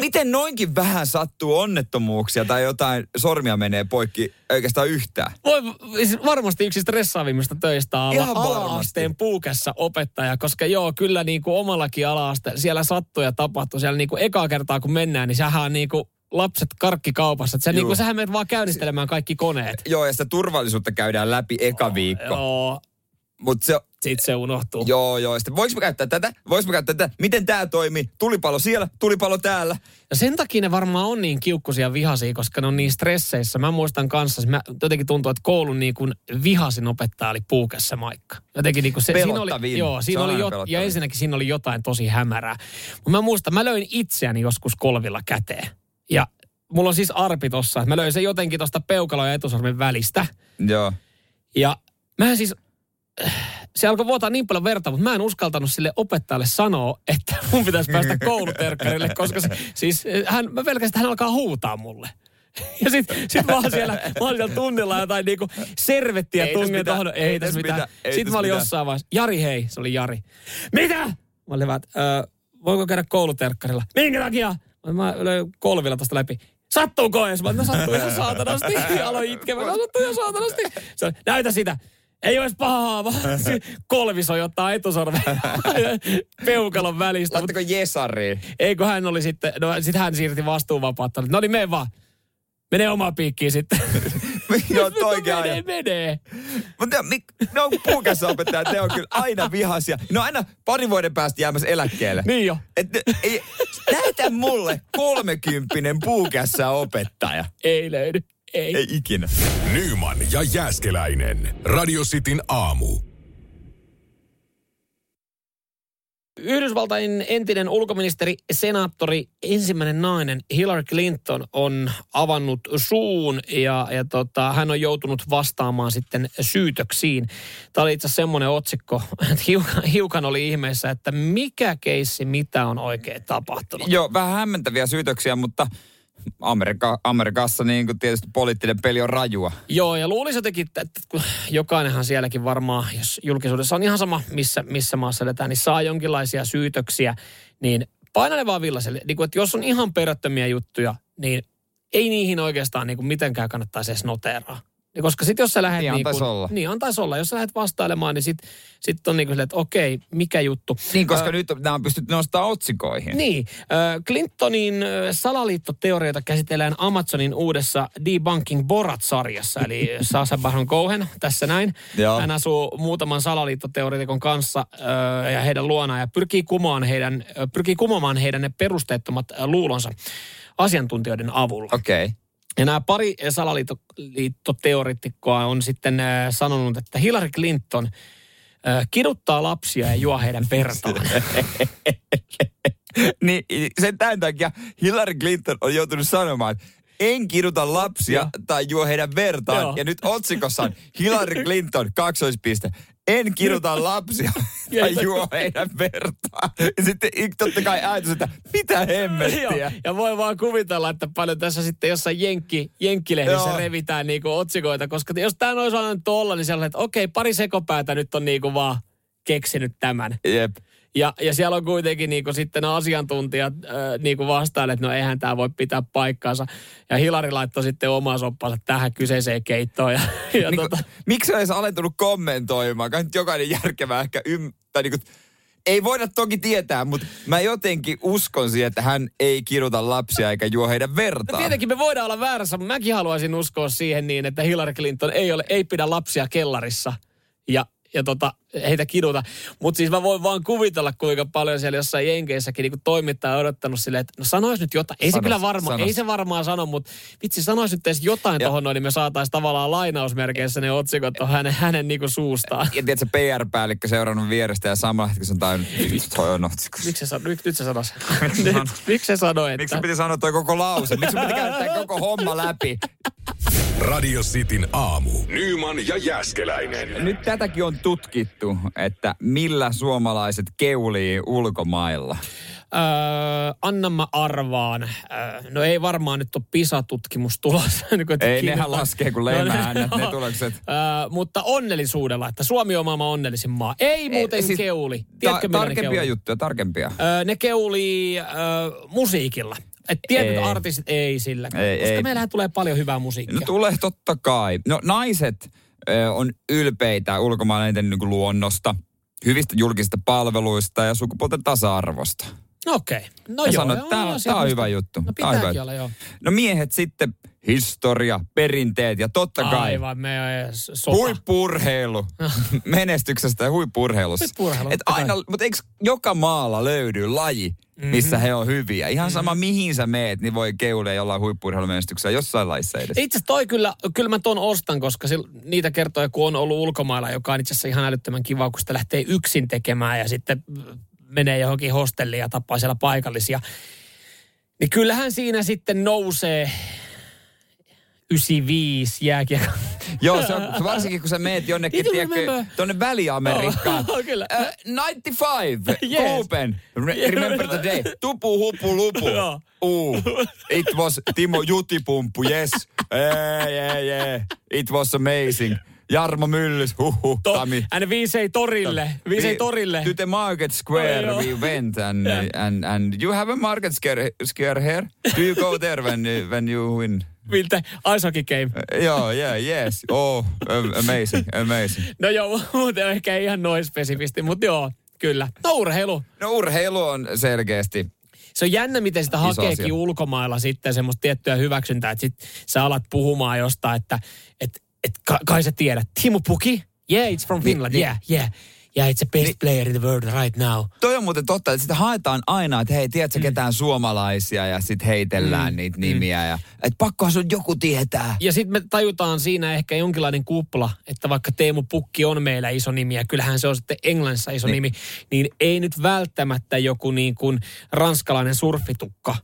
miten noinkin vähän sattuu onnettomuuksia tai jotain sormia menee poikki oikeastaan yhtään? Voi, siis varmasti yksi stressaavimmista töistä on Ihan ala-asteen puukassa opettaja, koska joo, kyllä niin kuin omallakin ala siellä sattuu ja tapahtuu. Siellä niin kuin ekaa kertaa kun mennään, niin sähän on niin kuin lapset karkkikaupassa. Että sä, niin kuin, sähän menet vaan käynnistelemään kaikki koneet. Joo, ja sitä turvallisuutta käydään läpi eka viikko. Joo, Mutta se, sit se unohtuu. joo, joo. Sitten voiko käyttää tätä? Voiko mä käyttää tätä? Miten tämä toimii? Tulipalo siellä, tulipalo täällä. Ja sen takia ne varmaan on niin kiukkuisia vihaisia, koska ne on niin stresseissä. Mä muistan kanssa, mä jotenkin tuntuu, että koulun niin kuin vihasin opettaja oli puukassa Maikka. Jotenkin niin kuin se, siinä oli, joo, siinä oli jo, ja ensinnäkin siinä oli jotain tosi hämärää. Mutta mä muistan, mä löin itseäni joskus kolvilla käteen. Ja mulla on siis arpi tossa, mä löin sen jotenkin tosta peukalon ja etusormen välistä. Joo. Ja mä siis, se alkoi vuotaa niin paljon verta, mutta mä en uskaltanut sille opettajalle sanoa, että mun pitäisi päästä kouluterkkarille, koska se, siis hän, mä pelkästään hän alkaa huutaa mulle. Ja sit, sit mä oon siellä, mä oon siellä tunnilla jotain niinku servettiä tungin mitään, tuohon. ei Ei tässä mitään. mitään, ei mä olin mitään. jossain vaiheessa, Jari hei, se oli Jari. Mitä? Mä olin vaan, että, "Ö, voiko käydä kouluterkkarilla? Minkä takia? Mä löin kolvilla tosta läpi. Sattuuko edes? Mä no sattuu ihan saatanasti. Aloin itkemään, sattuu ihan saatanasti. Se oli, näytä sitä. Ei olisi pahaa, vaan se kolvisoi ottaa etusormen peukalon välistä. Laittako Jesariin? eikö hän oli sitten, no sit hän siirti vastuunvapautta. No niin, mene vaan. Mene omaan piikkiin sitten. Joo, toikin no, aina. menee, menee. Mutta ne on puukassa opettajat, ne on kyllä aina vihaisia. Ne on aina parin vuoden päästä jäämässä eläkkeelle. Niin jo. Et ne, ei, näytä mulle kolmekymppinen puukässä opettaja. Ei löydy. Ei. Ei ikinä. Nyman ja Jääskeläinen. Radio Cityn aamu. Yhdysvaltain entinen ulkoministeri, senaattori, ensimmäinen nainen Hillary Clinton on avannut suun ja, ja tota, hän on joutunut vastaamaan sitten syytöksiin. Tämä oli itse asiassa semmoinen otsikko, että hiukan, hiukan oli ihmeessä, että mikä keissi, mitä on oikein tapahtunut. Joo, vähän hämmentäviä syytöksiä, mutta Amerika, Amerikassa niin kuin tietysti poliittinen peli on rajua. Joo, ja luulisin jotenkin, että että jokainenhan sielläkin varmaan, jos julkisuudessa on ihan sama, missä, missä maassa eletään, niin saa jonkinlaisia syytöksiä, niin paina ne vaan villaselle. Niin kuin, että jos on ihan perättömiä juttuja, niin ei niihin oikeastaan niin kuin mitenkään kannattaisi edes noteraa. Niin koska sitten jos sä lähdet... Niin, niin antaisi olla. Niin, antaisi olla. Jos sä lähdet vastailemaan, niin sitten sit on niin kuin silleen, että okei, mikä juttu. Niin, koska Ö, nyt nämä on pystytty nostamaan otsikoihin. niin, äh, Clintonin äh, salaliittoteorioita käsitellään Amazonin uudessa Debunking Borat-sarjassa, eli Sasha Baron Cohen, tässä näin. Joo. Hän asuu muutaman salaliittoteoreetikon kanssa äh, ja heidän luonaan ja pyrkii kumoamaan heidän, äh, pyrkii kumoamaan heidän ne perusteettomat äh, luulonsa asiantuntijoiden avulla. Okei. Okay. Ja nämä pari salaliittoteoreetikkoa on sitten äh, sanonut, että Hillary Clinton äh, kiduttaa lapsia ja juo heidän vertaan. niin sen tämän takia Hillary Clinton on joutunut sanomaan, en kiduta lapsia Joo. tai juo heidän vertaan. Joo. Ja nyt otsikossa on Hillary Clinton, kaksoispiste. En kiduta lapsia tai Ja- juo heidän vertaan. Ja sitten totta kai ajatus, että mitä hemmettiä. ja voi vaan kuvitella, että paljon tässä sitten jossain jenkki, jenkkilehdissä Joo. revitään niinku otsikoita, koska jos tämä olisi annettu olla, niin sellainen, että okei, pari sekopäätä nyt on niinku vaan keksinyt tämän. Jep. Ja, ja siellä on kuitenkin niinku sitten asiantuntijat äh, niinku vastailleet, että no eihän tämä voi pitää paikkaansa. Ja Hilari laittoi sitten omaa soppansa tähän kyseiseen keittoon. Ja, ja Niin tota, kuin, miksi olisi alentunut kommentoimaan? Kai nyt jokainen järkevä ehkä ym... Tai niin kuin, ei voida toki tietää, mutta mä jotenkin uskon siihen, että hän ei kiduta lapsia eikä juo heidän No vertaan. tietenkin me voidaan olla väärässä, mutta mäkin haluaisin uskoa siihen niin, että Hillary Clinton ei, ole, ei pidä lapsia kellarissa ja, ja tota, heitä kiduta. Mutta siis mä voin vaan kuvitella, kuinka paljon siellä jossain Jenkeissäkin niin toimittaja on odottanut silleen, että no sanois nyt jotain. Ei se Sanos, kyllä varmaan, ei se varmaan sano, mutta vitsi sanois nyt edes jotain Ja- tuohon noin, niin me saataisiin tavallaan lainausmerkeissä ne otsikot on hänen, hänen niin suustaan. Ja tiedätkö, PR-päällikkö seurannut vierestä ja samalla hetkellä se on tajunnut, että toi on otsikko. Miksi se, sano, nyt, nyt se sanoi sen? Miksi se sano? Miksi se sanoi, että... Miksi sun piti sanoa toi koko lause? Miksi piti käydä koko homma läpi? Radio Cityn aamu. Nyman ja Jäskeläinen. Nyt tätäkin on tutkittu, että millä suomalaiset keulii ulkomailla. Öö, anna mä arvaan. Öö, no ei varmaan nyt ole PISA-tutkimus tulossa. niin Ei, kiinnostaa. nehän laskee kuin lehmääänet, ne tulokset. Öö, mutta onnellisuudella, että Suomi on maailman onnellisin maa. Ei muuten siis keuli. Ta- Tiedätkö, ne tarkempia keulii? juttuja, tarkempia. Öö, ne keulii öö, musiikilla. Et tietyt Ei. artistit ei sillä. Ei, koska ei. meillähän tulee paljon hyvää musiikkia. No tulee totta kai. No naiset on ylpeitä ulkomailla eniten niin luonnosta, hyvistä julkisista palveluista ja sukupuolten tasa-arvosta. Okei. Okay. No Ja joo. sanoi, joo, että tää, joo, on- se tää on hyvä juttu. No pitääkin olla, joo. No miehet sitten historia, perinteet ja totta kai Aivan, me sota. huippurheilu. Menestyksestä ja huippurheilussa. Huippu-urheilu, Et aina, mutta eikö joka maalla löydy laji, missä Mhm. he on hyviä? Ihan sama mihin sä meet, niin voi keulia jollain huippurheilumenestyksellä jossain lajissa edes. Itse asiassa toi kyllä, kyllä mä ton ostan, koska sil, niitä kertoja, kun on ollut ulkomailla, joka on itse asiassa ihan älyttömän kiva, kun sitä lähtee yksin tekemään ja sitten menee johonkin hostelliin ja tapaa siellä paikallisia. Niin kyllähän siinä sitten nousee 95 jääkiekko. Joo, se on, varsinkin kun sä meet jonnekin, you tiedätkö, tonne Väli-Amerikkaan. Joo, kyllä. Uh, 95, Yes. Kuupen, Re- remember the day. Tupu, hupu, lupu. Joo. Uu, it was Timo Jutipumppu, yes. Yeah, yeah, yeah. It was amazing. Jarmo Myllys, huhu, To, Tami. hän viisei torille. Viisei torille. To the market square Joo. we went and, and, and you have a market square, square here. Do you go there when, when you win? Miltä ice hockey game. Joo, yeah, yes. Oh, am- amazing, amazing. No joo, muuten ehkä ei ihan noin spesifisti, mutta joo, kyllä. No urheilu. No urheilu on selkeästi. Se on jännä, miten sitä Iso hakeekin asia. ulkomailla sitten semmoista tiettyä hyväksyntää, että sit sä alat puhumaan jostain, että et, et, ka, kai sä tiedät. Timo Puki? Yeah, it's from Finland. yeah, yeah. Yeah, it's the best Niin. player in the world right now. Toi on muuten totta, että sitä haetaan aina, että hei, tiedätkö ketään suomalaisia ja sitten heitellään Mm, niitä nimiä. Ja, että pakkohan sun joku tietää. Ja sitten me tajutaan siinä ehkä jonkinlainen kupla, että vaikka Teemu Pukki on meillä iso nimi ja kyllähän se on sitten Englannissa iso Niin. nimi, niin ei nyt välttämättä joku niin kuin ranskalainen surfitukka,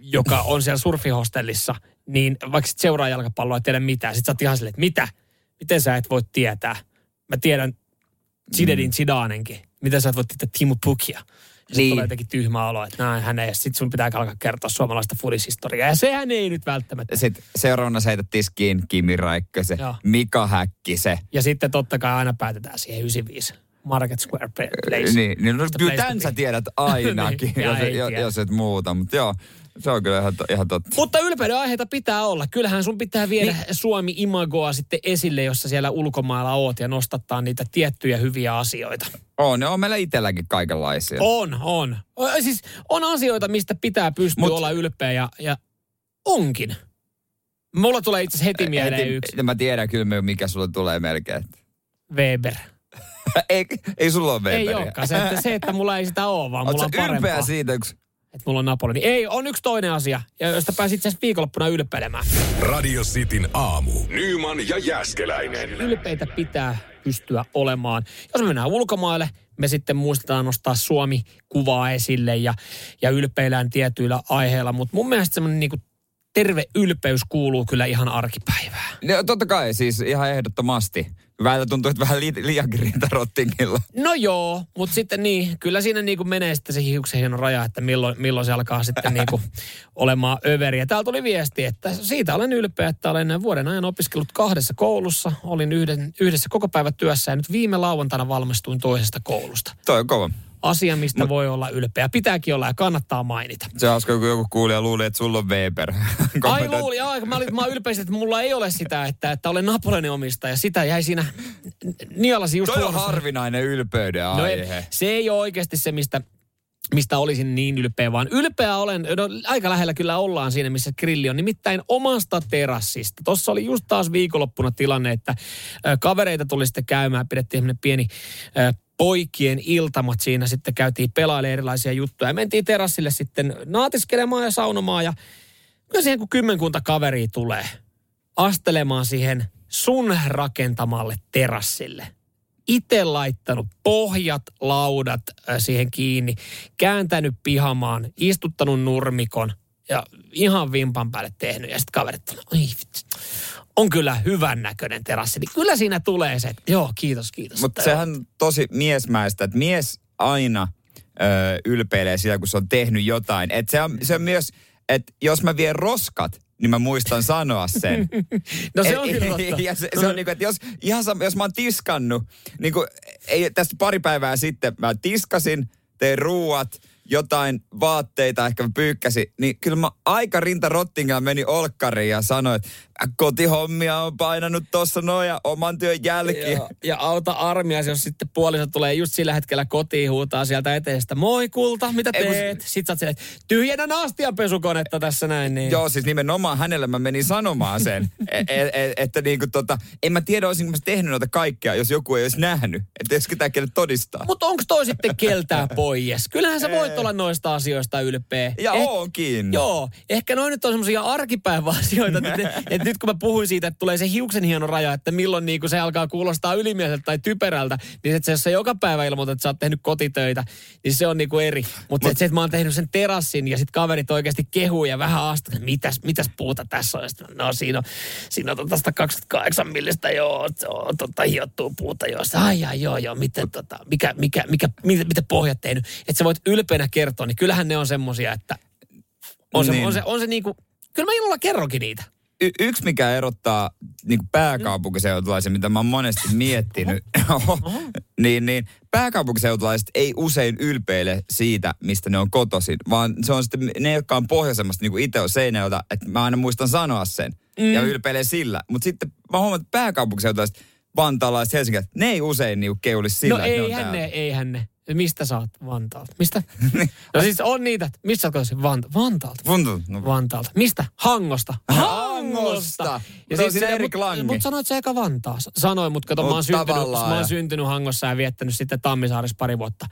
joka on siellä surfihostellissa, niin vaikka sit seuraa jalkapalloa ei tiedä mitään. Sitten sä oot ihan silleen, että mitä? Miten sä et voi tietää? Mä tiedän Zinedine Zidanenkin. Miten sä et voi tietää Timo Pukia? Ja sitten Niin. tulee jotenkin tyhmä olo, että näin hän ei. Sitten sun pitää alkaa kertoa suomalaista fudishistoriaa. Ja sehän ei nyt välttämättä Sitten seuraavana sä heität tiskiin Kimi Räikkösen, Joo. Mika Häkkisen. Ja sitten totta kai aina päätetään siihen 95 Market Square Place. Niin, niin no, kyllä tämän sä tiedät ainakin, Niin, jos, jos, jos et muuta. Mutta joo, se on kyllä ihan, ihan totta. Mutta ylpeyden aiheita pitää olla. Kyllähän sun pitää viedä niin. Suomi-imagoa sitten esille, jossa siellä ulkomailla oot ja nostattaa niitä tiettyjä hyviä asioita. On, ne on meillä itselläkin kaikenlaisia. On, on. O, siis on asioita, mistä pitää pystyä Mut- olla ylpeä ja, ja onkin. Mulla tulee itse asiassa heti mieleen Heti- yksi. Mä tiedän kyllä, mikä sulle tulee melkein. Weber. ei, ei sulla ole Ei Weberiä. olekaan. Se, että, se, että mulla ei sitä ole, vaan mulla Oletko on parempaa. ylpeä siitä, yksi Että mulla on Napoli. Niin ei, on yksi toinen asia, ja josta pääsit itse asiassa viikonloppuna ylpeilemään. Radio Cityn aamu. Nyman ja Jäskeläinen. Ylpeitä pitää pystyä olemaan. Jos me mennään ulkomaille, me sitten muistetaan nostaa Suomi-kuvaa esille ja, ja ylpeillään tietyillä aiheilla. Mutta mun mielestä semmoinen niinku terve ylpeys kuuluu kyllä ihan arkipäivään. No, totta kai, siis ihan ehdottomasti. Välillä tuntuu, että vähän li- liiankin rintarottingilla. No joo, mutta sitten niin, kyllä siinä niinku menee sitten se hiuksen hieno raja, että milloin, milloin se alkaa sitten niinku olemaan överiä. Täällä tuli viesti, että siitä olen ylpeä, että olen vuoden ajan opiskellut kahdessa koulussa. Olin yhden, yhdessä koko päivä työssä ja nyt viime lauantaina valmistuin toisesta koulusta. Toi on kova. Asia, mistä Mut, voi olla ylpeä. Pitääkin olla ja kannattaa mainita. Se on hauska, kun joku kuulija luuli, että sulla on Weber. Ai luuli, joo, mä, olin, mä ylpeä, että mulla ei ole sitä, että, että olen Napoleonin omistaja. Sitä jäi siinä nialasi just Toi on harvinainen ylpeyden aihe. No, se ei ole oikeasti se, mistä mistä olisin niin ylpeä, vaan ylpeä olen, no aika lähellä kyllä ollaan siinä, missä grilli on, nimittäin omasta terassista. Tuossa oli just taas viikonloppuna tilanne, että kavereita tuli sitten käymään, pidettiin pieni poikien iltamat siinä sitten käytiin pelailemaan erilaisia juttuja. Ja mentiin terassille sitten naatiskelemaan ja saunomaan ja kyllä siihen kun kymmenkunta kaveria tulee astelemaan siihen sun rakentamalle terassille itse laittanut pohjat, laudat siihen kiinni, kääntänyt pihamaan, istuttanut nurmikon ja ihan vimpan päälle tehnyt. Ja sitten kaverit on, on kyllä hyvän näköinen terassi. Niin kyllä siinä tulee se, että joo, kiitos, kiitos. Mutta sehän on tosi miesmäistä, että mies aina ö, ylpeilee siellä, kun se on tehnyt jotain. Et se, on, se on myös, että jos mä vien roskat, niin mä muistan sanoa sen. no se on kyllä totta. Ja se, se on niin kuin, että jos, ihan sama, jos mä oon tiskannut, niin kuin, ei, tästä pari päivää sitten mä tiskasin, tein ruuat, jotain vaatteita ehkä pyykkäsi, niin kyllä mä aika rinta rottingilla meni olkkariin ja sanoin, että kotihommia on painanut tuossa noin ja oman työn jälkeen. Ja, ja auta armia, jos sitten puoliso tulee just sillä hetkellä kotiin, huutaa sieltä eteestä, moi kulta, mitä teet? Ei, kun... Sitten sä oot silleen, tyhjennä pesukonetta tässä näin. Niin. Joo, siis nimenomaan hänelle mä menin sanomaan sen, e, e, e, että niinku tota, en mä tiedä, olisinko mä tehnyt noita kaikkea, jos joku ei olisi nähnyt. Että jos ketään kelle todistaa. Mutta onko toi sitten keltää pois? Kyllähän sä voit olla noista asioista ylpeä. Ja eh, onkin. Joo, ehkä noin nyt on semmoisia arkipäivä asioita, että, että nyt kun mä puhuin siitä, että tulee se hiuksen hieno raja, että milloin niin kuin se alkaa kuulostaa ylimieseltä tai typerältä, niin että se, jos sä joka päivä ilmoitat, että sä oot tehnyt kotitöitä, niin se on niin kuin eri. Mutta Mut, se, että mä oon tehnyt sen terassin ja sitten kaverit oikeasti kehuu ja vähän että mitäs, mitäs puuta tässä on. Sitten, no siinä on, siinä on tota 128 millistä, joo, joo tota hiottuu puuta, joo. Ai, ai, joo, joo, miten, tota, mikä, mikä, mikä, mitä, mitä pohjat tehnyt. Että sä voit ylpeänä kertoa, niin kyllähän ne on semmosia, että on se, niin. on se, on se niin kuin, kyllä mä ilolla kerronkin niitä y- yksi, mikä erottaa niin pääkaupunkiseutulaisen, mitä mä oon monesti miettinyt, niin, niin pääkaupunkiseutulaiset ei usein ylpeile siitä, mistä ne on kotoisin, vaan se on sitten ne, jotka on pohjoisemmasta, niin kuin itse on Seinäjöltä, että mä aina muistan sanoa sen mm. ja ylpeilee sillä. Mutta sitten mä huomaan, että pääkaupunkiseutalaiset, vantaalaiset, helsingilaiset, ne ei usein niin keulisi sillä, No eihän ne, eihän ne. Mistä sä oot Vantaalta? Mistä? no siis on niitä, että mistä sä oot Vant- Vantaalta? Vantaalta. No. Vantaalta. Mistä? Hangosta. Hangosta. Ja siis se eri klangi. Mutta sanoit sä eka Vantaa. Sanoin, mutta kato, mä oon, syntynyt, mä oon syntynyt Hangossa ja viettänyt sitten Tammisaarissa pari vuotta.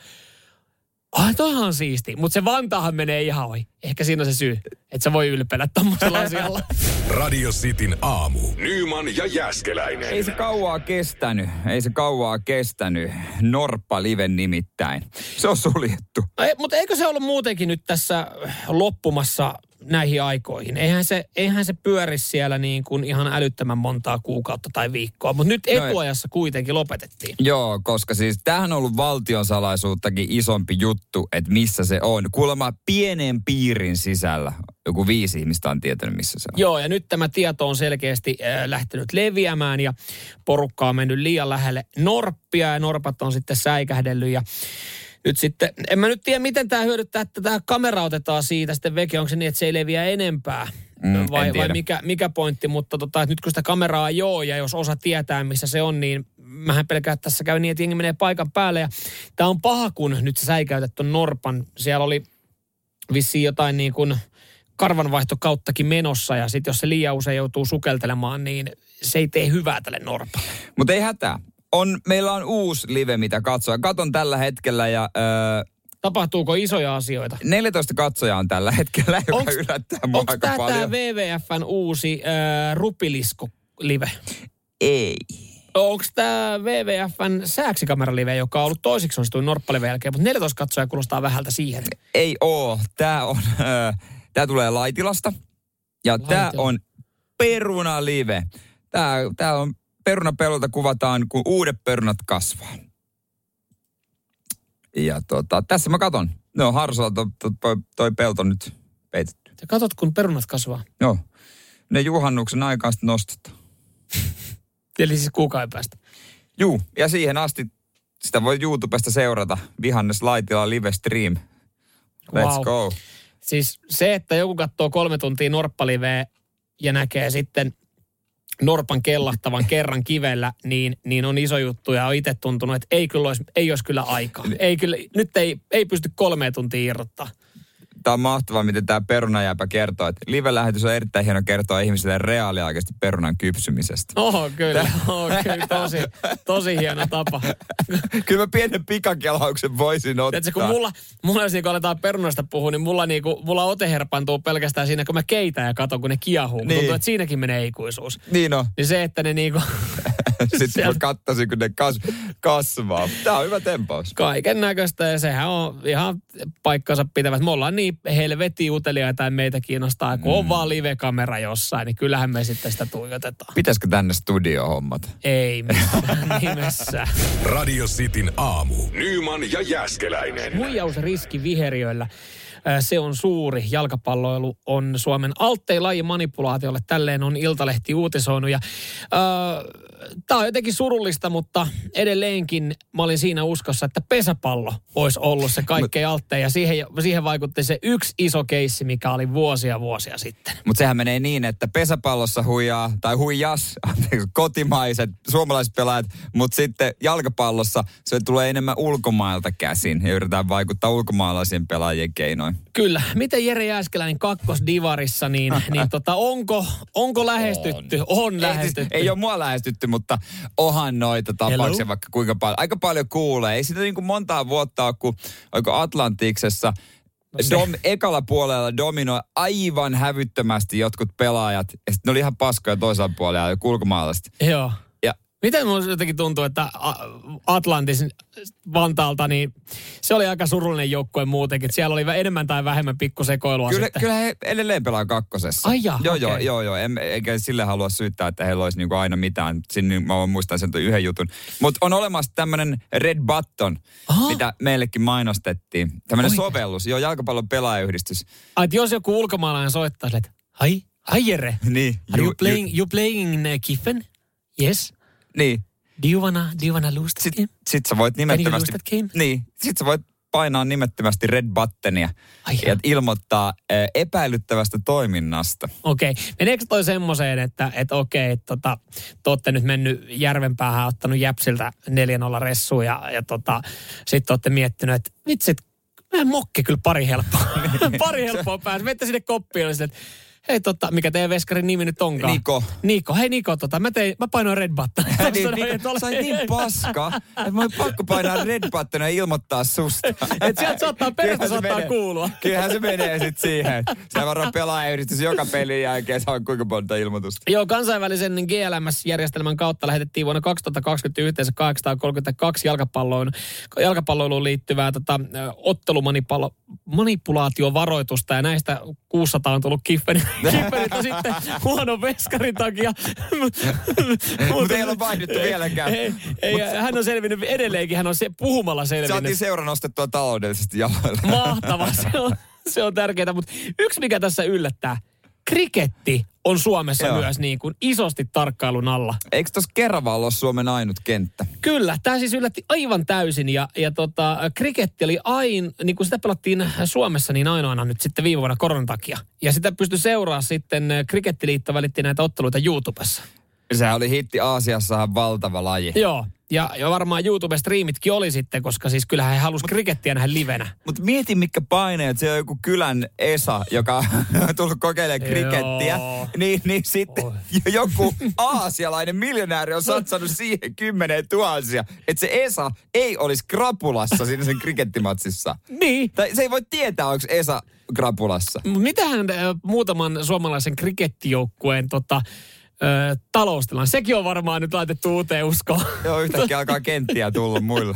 Ai, toihan on siisti. Mutta se Vantaahan menee ihan ohi. Ehkä siinä on se syy, että sä voi ylpeillä tommosella asialla. Radio Cityn aamu. Nyman ja Jäskeläinen. Ei se kauaa kestänyt. Ei se kauaa kestänyt. Norppa Live nimittäin. Se on suljettu. Ei, mutta eikö se ollut muutenkin nyt tässä loppumassa näihin aikoihin. Eihän se, eihän se pyöri siellä niin kuin ihan älyttömän montaa kuukautta tai viikkoa, mutta nyt no etuajassa kuitenkin lopetettiin. Joo, koska siis tämähän on ollut valtion salaisuuttakin isompi juttu, että missä se on. Kuulemma pienen piirin sisällä joku viisi ihmistä on tietänyt, missä se on. Joo, ja nyt tämä tieto on selkeästi äh, lähtenyt leviämään ja porukka on mennyt liian lähelle norppia ja norpat on sitten säikähdellyt ja nyt sitten, en mä nyt tiedä, miten tämä hyödyttää, että tämä kamera otetaan siitä sitten veke, onko se niin, että se ei leviä enempää? Mm, vai, vai mikä, mikä pointti, mutta tota, että nyt kun sitä kameraa joo ja jos osa tietää, missä se on, niin mähän pelkään, että tässä käy niin, että jengi menee paikan päälle. Ja tämä on paha, kun nyt sä säikäytät ton Norpan. Siellä oli vissiin jotain niin kuin karvanvaihtokauttakin menossa ja sitten jos se liian usein joutuu sukeltelemaan, niin se ei tee hyvää tälle Norpalle. Mutta ei hätää on, meillä on uusi live, mitä katsoa. Katon tällä hetkellä ja... Öö, Tapahtuuko isoja asioita? 14 katsojaa on tällä hetkellä, joka onks, yllättää mua aika tää paljon. Onko tämä WWFn uusi öö, rupilisko-live? Ei. Onko tämä WWFn sääksikamera-live, joka on ollut toisiksi onnistuin Norppaliven jälkeen, mutta 14 katsoja kuulostaa vähältä siihen. Ei oo. Tämä on, öö, tää tulee Laitilasta. Ja Laitila. tämä on Peruna Live. Tämä, tämä on perunapellolta kuvataan, kun uudet perunat kasvaa. Ja tota, tässä mä katon. No Harsolla to, to, toi, toi pelto nyt peitetty. Sä katot, kun perunat kasvaa? Joo. Ne juhannuksen aikaan sitten nostetaan. Eli siis kuukauden päästä? Juu, ja siihen asti sitä voi YouTubesta seurata. Vihannes Laitila live stream. Let's Wow. go. Siis se, että joku katsoo kolme tuntia norppaliveä ja näkee sitten Norpan kellahtavan kerran kivellä, niin, niin on iso juttu ja on itse tuntunut, että ei, kyllä olisi, ei olisi kyllä aikaa. Ei kyllä, nyt ei, ei pysty kolme tuntia irrottaa. Tämä on mahtavaa, miten tämä perunajääpä kertoo, että live-lähetys on erittäin hieno kertoa ihmisille reaaliaikaisesti perunan kypsymisestä. Oho, kyllä. Oho, kyllä tosi, tosi hieno tapa. Kyllä mä pienen pikakelauksen voisin ottaa. Tiedätkö, kun mulla, mulla jos niinku aletaan perunasta puhua, niin mulla, niinku, mulla ote herpantuu pelkästään siinä, kun mä keitän ja katon, kun ne kiehuu. Niin. Niin. Tuntuu, että siinäkin menee ikuisuus. Niin on. Niin se, että ne niinku Sitten mä katsoisin, kun ne kas, kasvaa. Tämä on hyvä tempaus. kaiken näköistä ja sehän on ihan paikkansa pitävät. Me ollaan niin helvetin uteliaita ja meitä kiinnostaa, kun on vaan live-kamera jossain, niin kyllähän me sitten sitä tuijotetaan. Pitäisikö tänne studio hommat? Ei missään nimessä. Radio Cityn aamu. Nyman ja Jäskeläinen. Huijausriski viheriöillä. Se on suuri. Jalkapalloilu on Suomen alttein laji manipulaatiolle. Tälleen on Iltalehti uutisoinut. Ja, äh, Tämä on jotenkin surullista, mutta edelleenkin mä olin siinä uskossa, että pesäpallo olisi ollut se kaikkein alttein. Ja siihen, siihen vaikutti se yksi iso keissi, mikä oli vuosia vuosia sitten. Mutta sehän menee niin, että pesäpallossa huijaa, tai huijas, kotimaiset suomalaiset pelaajat, mutta sitten jalkapallossa se tulee enemmän ulkomailta käsin ja yritetään vaikuttaa ulkomaalaisien pelaajien keinoin. Kyllä. Miten Jere Jääskeläinen kakkosdivarissa, niin, niin tota, onko, onko lähestytty? On, on Ei, lähestytty. siis, ei ole mua lähestytty, mutta ohan noita tapauksia Hello? vaikka kuinka paljon. Aika paljon kuulee. Ei sitä niin kuin montaa vuotta ole, kun oiko Atlantiksessa se- Dom, ekalla puolella dominoi aivan hävyttömästi jotkut pelaajat. Ja sitten ne oli ihan paskoja toisella puolella, ulkomaalaiset. Joo. Miten minusta jotenkin tuntuu, että Atlantis Vantaalta, niin se oli aika surullinen joukkue muutenkin. Siellä oli enemmän tai vähemmän pikkusekoilua Kyllä, sitten. kyllä he edelleen pelaa kakkosessa. Ai jaa, joo, okei. joo, joo, joo. En, eikä sille halua syyttää, että heillä olisi niinku aina mitään. Sinne mä muistan sen yhden jutun. Mutta on olemassa tämmöinen Red Button, Aha. mitä meillekin mainostettiin. Tämmöinen sovellus. Joo, jalkapallon pelaajayhdistys. Ai, jos joku ulkomaalainen soittaa että ai, ai Jere, Niin. are ju- you playing, you playing in Kiffen? Yes. Niin. Do you wanna, do you wanna lose that game? Sit sä voit you lose nimettömästi... that game? Niin. Sit sä voit painaa nimettömästi Red Buttonia Ai ja ilmoittaa äh, epäilyttävästä toiminnasta. Okei. Okay. Meneekö toi semmoiseen, että, että okei, että tota, te olette nyt mennyt järvenpäähän, ottanut Jäpsiltä 4-0 ressuun ja, ja tota, sitten olette miettinyt, että vitsit, mä mokke kyllä pari helppoa. pari helppoa pääsi. Menette sinne koppiin ja että hei tota, mikä teidän veskarin nimi nyt onkaan? Niko. Niko, hei Niko, tota, mä, tein, mä painoin red button. niin, niin, sä olit niin paska, että mä pakko painaa red buttonia ja ilmoittaa susta. Et sieltä saattaa, perästä saattaa menee- kuulua. Kyllähän se menee sitten siihen. Se varmaan pelaajayhdistys joka pelin jälkeen saa kuinka monta ilmoitusta. Joo, kansainvälisen GLMS-järjestelmän kautta lähetettiin vuonna 2020 yhteensä 832 jalkapalloon, jalkapalloiluun liittyvää tota, ottelumanipulaatiovaroitusta ja näistä 600 on tullut Kiffeniltä sitten huonon veskarin takia. Mutta ei ole vaihdettu vieläkään. Ei, ei, hän on selvinnyt edelleenkin, hän on se puhumalla Saatiin selvinnyt. seura nostettua taloudellisesti jaloille. Mahtava, se on, se on tärkeää. Mutta yksi mikä tässä yllättää, kriketti on Suomessa Joo. myös niin kuin isosti tarkkailun alla. Eikö tuossa Keravalla ole Suomen ainut kenttä? Kyllä, tämä siis yllätti aivan täysin ja, ja tota, kriketti oli aina, niin kuin sitä pelattiin Suomessa niin ainoana nyt sitten viime vuonna koronan takia. Ja sitä pystyi seuraamaan sitten, eh, Krikettiliitto välitti näitä otteluita YouTubessa. Sehän oli hitti Aasiassahan valtava laji. Joo, ja, ja varmaan YouTube-striimitkin oli sitten, koska siis kyllähän he halusi krikettiä nähdä livenä. Mutta mieti mitkä paineet, se on joku kylän Esa, joka on tullut kokeilemaan krikettiä. Niin, niin sitten Oi. joku aasialainen miljonääri on satsannut siihen kymmenen tuhansia, että se Esa ei olisi krapulassa siinä sen krikettimatsissa. Niin, Tai se ei voi tietää, onko Esa krapulassa. Mitähän äh, muutaman suomalaisen krikettijoukkueen tota, äh, taloustilan, sekin on varmaan nyt laitettu uuteen uskoon. Joo, yhtäkkiä alkaa kenttiä tulla muille.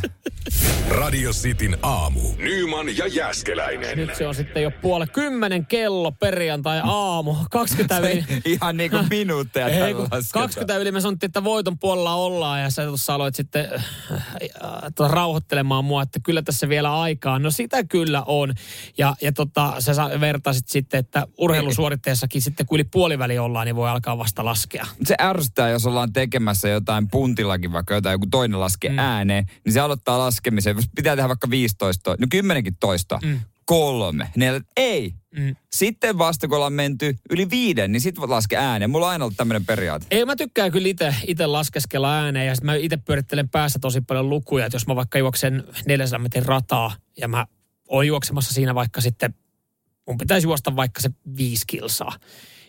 Radio Cityn aamu. Nyman ja Jäskeläinen. Nyt se on sitten jo puoli kymmenen kello perjantai aamu. 20 yli. Ihan niin kuin minuutteja Ei, täällä kun lasketaan. 20 yli me sanottiin, että voiton puolella ollaan ja sä tuossa aloit sitten äh, äh, tota, rauhoittelemaan mua, että kyllä tässä vielä aikaa. No sitä kyllä on. Ja, ja tota, sä vertasit sitten, että urheilusuoritteessakin sitten kun yli puoliväli ollaan, niin voi alkaa vasta laskea. Se ärsyttää, jos ollaan tekemässä jotain puntillakin, vaikka jotain joku toinen laskee mm. ääneen, niin se aloittaa laskemisen. Pitää tehdä vaikka 15, no 10 toista, mm. kolme, neljä, ei. Mm. Sitten vasta kun ollaan menty yli viiden, niin sitten laske ääneen. Mulla on aina ollut tämmöinen periaate. Ei, mä tykkään kyllä itse laskeskella ääneen ja sit mä itse pyörittelen päässä tosi paljon lukuja, että jos mä vaikka juoksen 400 metrin rataa ja mä oon juoksemassa siinä vaikka sitten, mun pitäisi juosta vaikka se viisi kilsaa.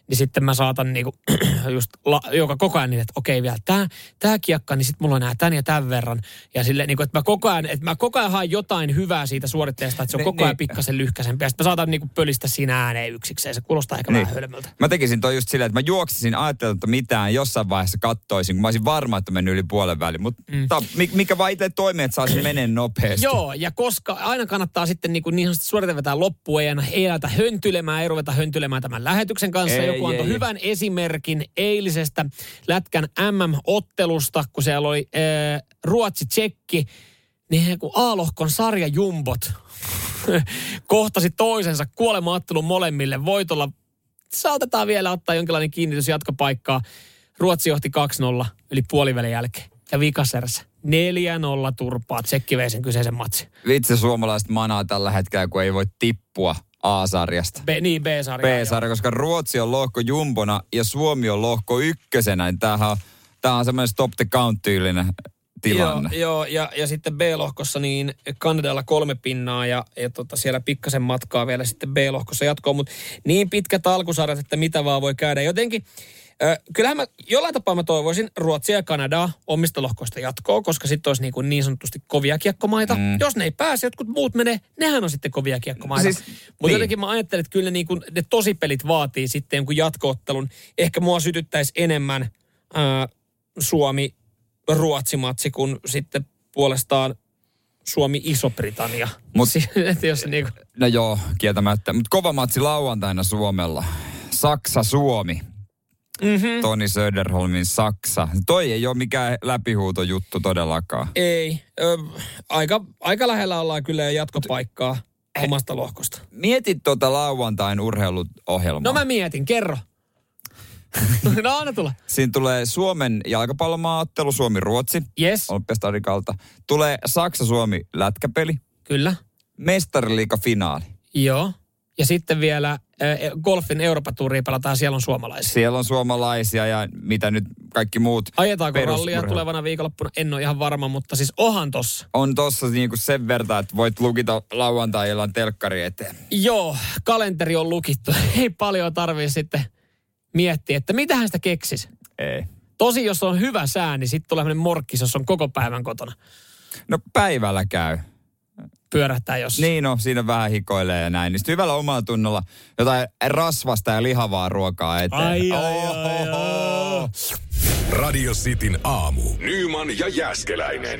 Niin sitten mä saatan niinku just la, joka koko ajan niin, että okei vielä tää, tää kiekka, niin sitten mulla on nää tän ja tämän verran. Ja sille niinku, että mä koko ajan, että mä koko ajan haen jotain hyvää siitä suoritteesta, että se on Niin, koko ajan niin. pikkasen lyhkäisempi. Ja sitten mä saatan niinku pölistä siinä ääneen yksikseen. Se kuulostaa ehkä Niin. vähän hölmöltä. Mä tekisin toi just silleen, että mä juoksisin ajattelematta mitään jossain vaiheessa kattoisin, kun mä olisin varma, että mennyt yli puolen väliin. Mutta mm. mikä vaan itse toimii, että saisin menee nopeasti. Joo, ja koska aina kannattaa sitten niin, kuin niin sanotusti suorite vetää loppuun, ei aina ei höntylemään, ei ruveta höntylemään tämän lähetyksen kanssa. Ei, Joku antoi hyvän esimerkin eilisestä Lätkän MM-ottelusta, kun siellä oli äh, Ruotsi-Tsekki, niin kun A-lohkon sarjajumbot kohtasi toisensa kuolemaattelun molemmille voitolla. Saatetaan vielä ottaa jonkinlainen kiinnitys jatkopaikkaa. Ruotsi johti 2-0 yli puolivälin jälkeen. Ja vikaserässä 4-0 turpaa. Tsekki vei sen kyseisen matsin. Vitsi suomalaiset manaa tällä hetkellä, kun ei voi tippua A-sarjasta. B, niin, B-sarja. B-sarja, koska Ruotsi on lohko jumbona ja Suomi on lohko ykkösenä. Niin tämähän on, tämähän on semmoinen stop the count tyylinen tilanne. Joo, joo ja, ja sitten B-lohkossa niin Kanadalla kolme pinnaa ja, ja tota siellä pikkasen matkaa vielä sitten B-lohkossa jatkoon, mutta niin pitkät alkusarjat, että mitä vaan voi käydä. Jotenkin, kyllähän mä jollain tapaa mä toivoisin Ruotsia ja Kanadaa omista lohkoista jatkoa, koska sitten olisi niin, kuin niin sanotusti kovia kiekkomaita. Mm. Jos ne ei pääse, jotkut muut menee, nehän on sitten kovia kiekkomaita. Siis, Mutta niin. jotenkin mä ajattelen, että kyllä ne, niin kuin, ne tosipelit vaatii sitten jonkun jatkoottelun. Ehkä mua sytyttäisi enemmän äh, Suomi Ruotsi-matsi kuin sitten puolestaan Suomi-Iso-Britannia. Mut- jos niinku, No joo, kieltämättä. Mutta kova matsi lauantaina Suomella. Saksa-Suomi. Mm-hmm. Toni Söderholmin Saksa. Toi ei ole mikään läpihuutojuttu todellakaan. ei. Ö, aika, aika lähellä ollaan kyllä jo jatkopaikkaa omasta lohkosta. Mietit tuota lauantain urheiluohjelmaa. No mä mietin, kerro. no anna tulla. Siinä tulee Suomen jalkapallomaaottelu, Suomi-Ruotsi, Yes, olympiastadikalta. Tulee Saksa-Suomi lätkäpeli, kyllä. mestariliiga-finaali. Joo. Ja sitten vielä golfin Euroopan tuuriin pelataan, siellä on suomalaisia. Siellä on suomalaisia ja mitä nyt kaikki muut. Ajetaanko rallia tulevana viikonloppuna? En ole ihan varma, mutta siis ohan tossa. On tossa niinku sen verran, että voit lukita lauantai-illan telkkari eteen. Joo, kalenteri on lukittu. Ei paljon tarvii sitten miettiä, että mitähän sitä keksis. Ei. Tosi, jos on hyvä sää, niin sitten tulee morkkis, jos on koko päivän kotona. No päivällä käy. Pyörähtää jos. Niin no, siinä vähän hikoilee ja näin. Niin hyvällä omalla tunnolla jotain rasvasta ja lihavaa ruokaa eteen. Ai, ai, ai, ai. Radio Cityn aamu. Nyman ja Jäskeläinen.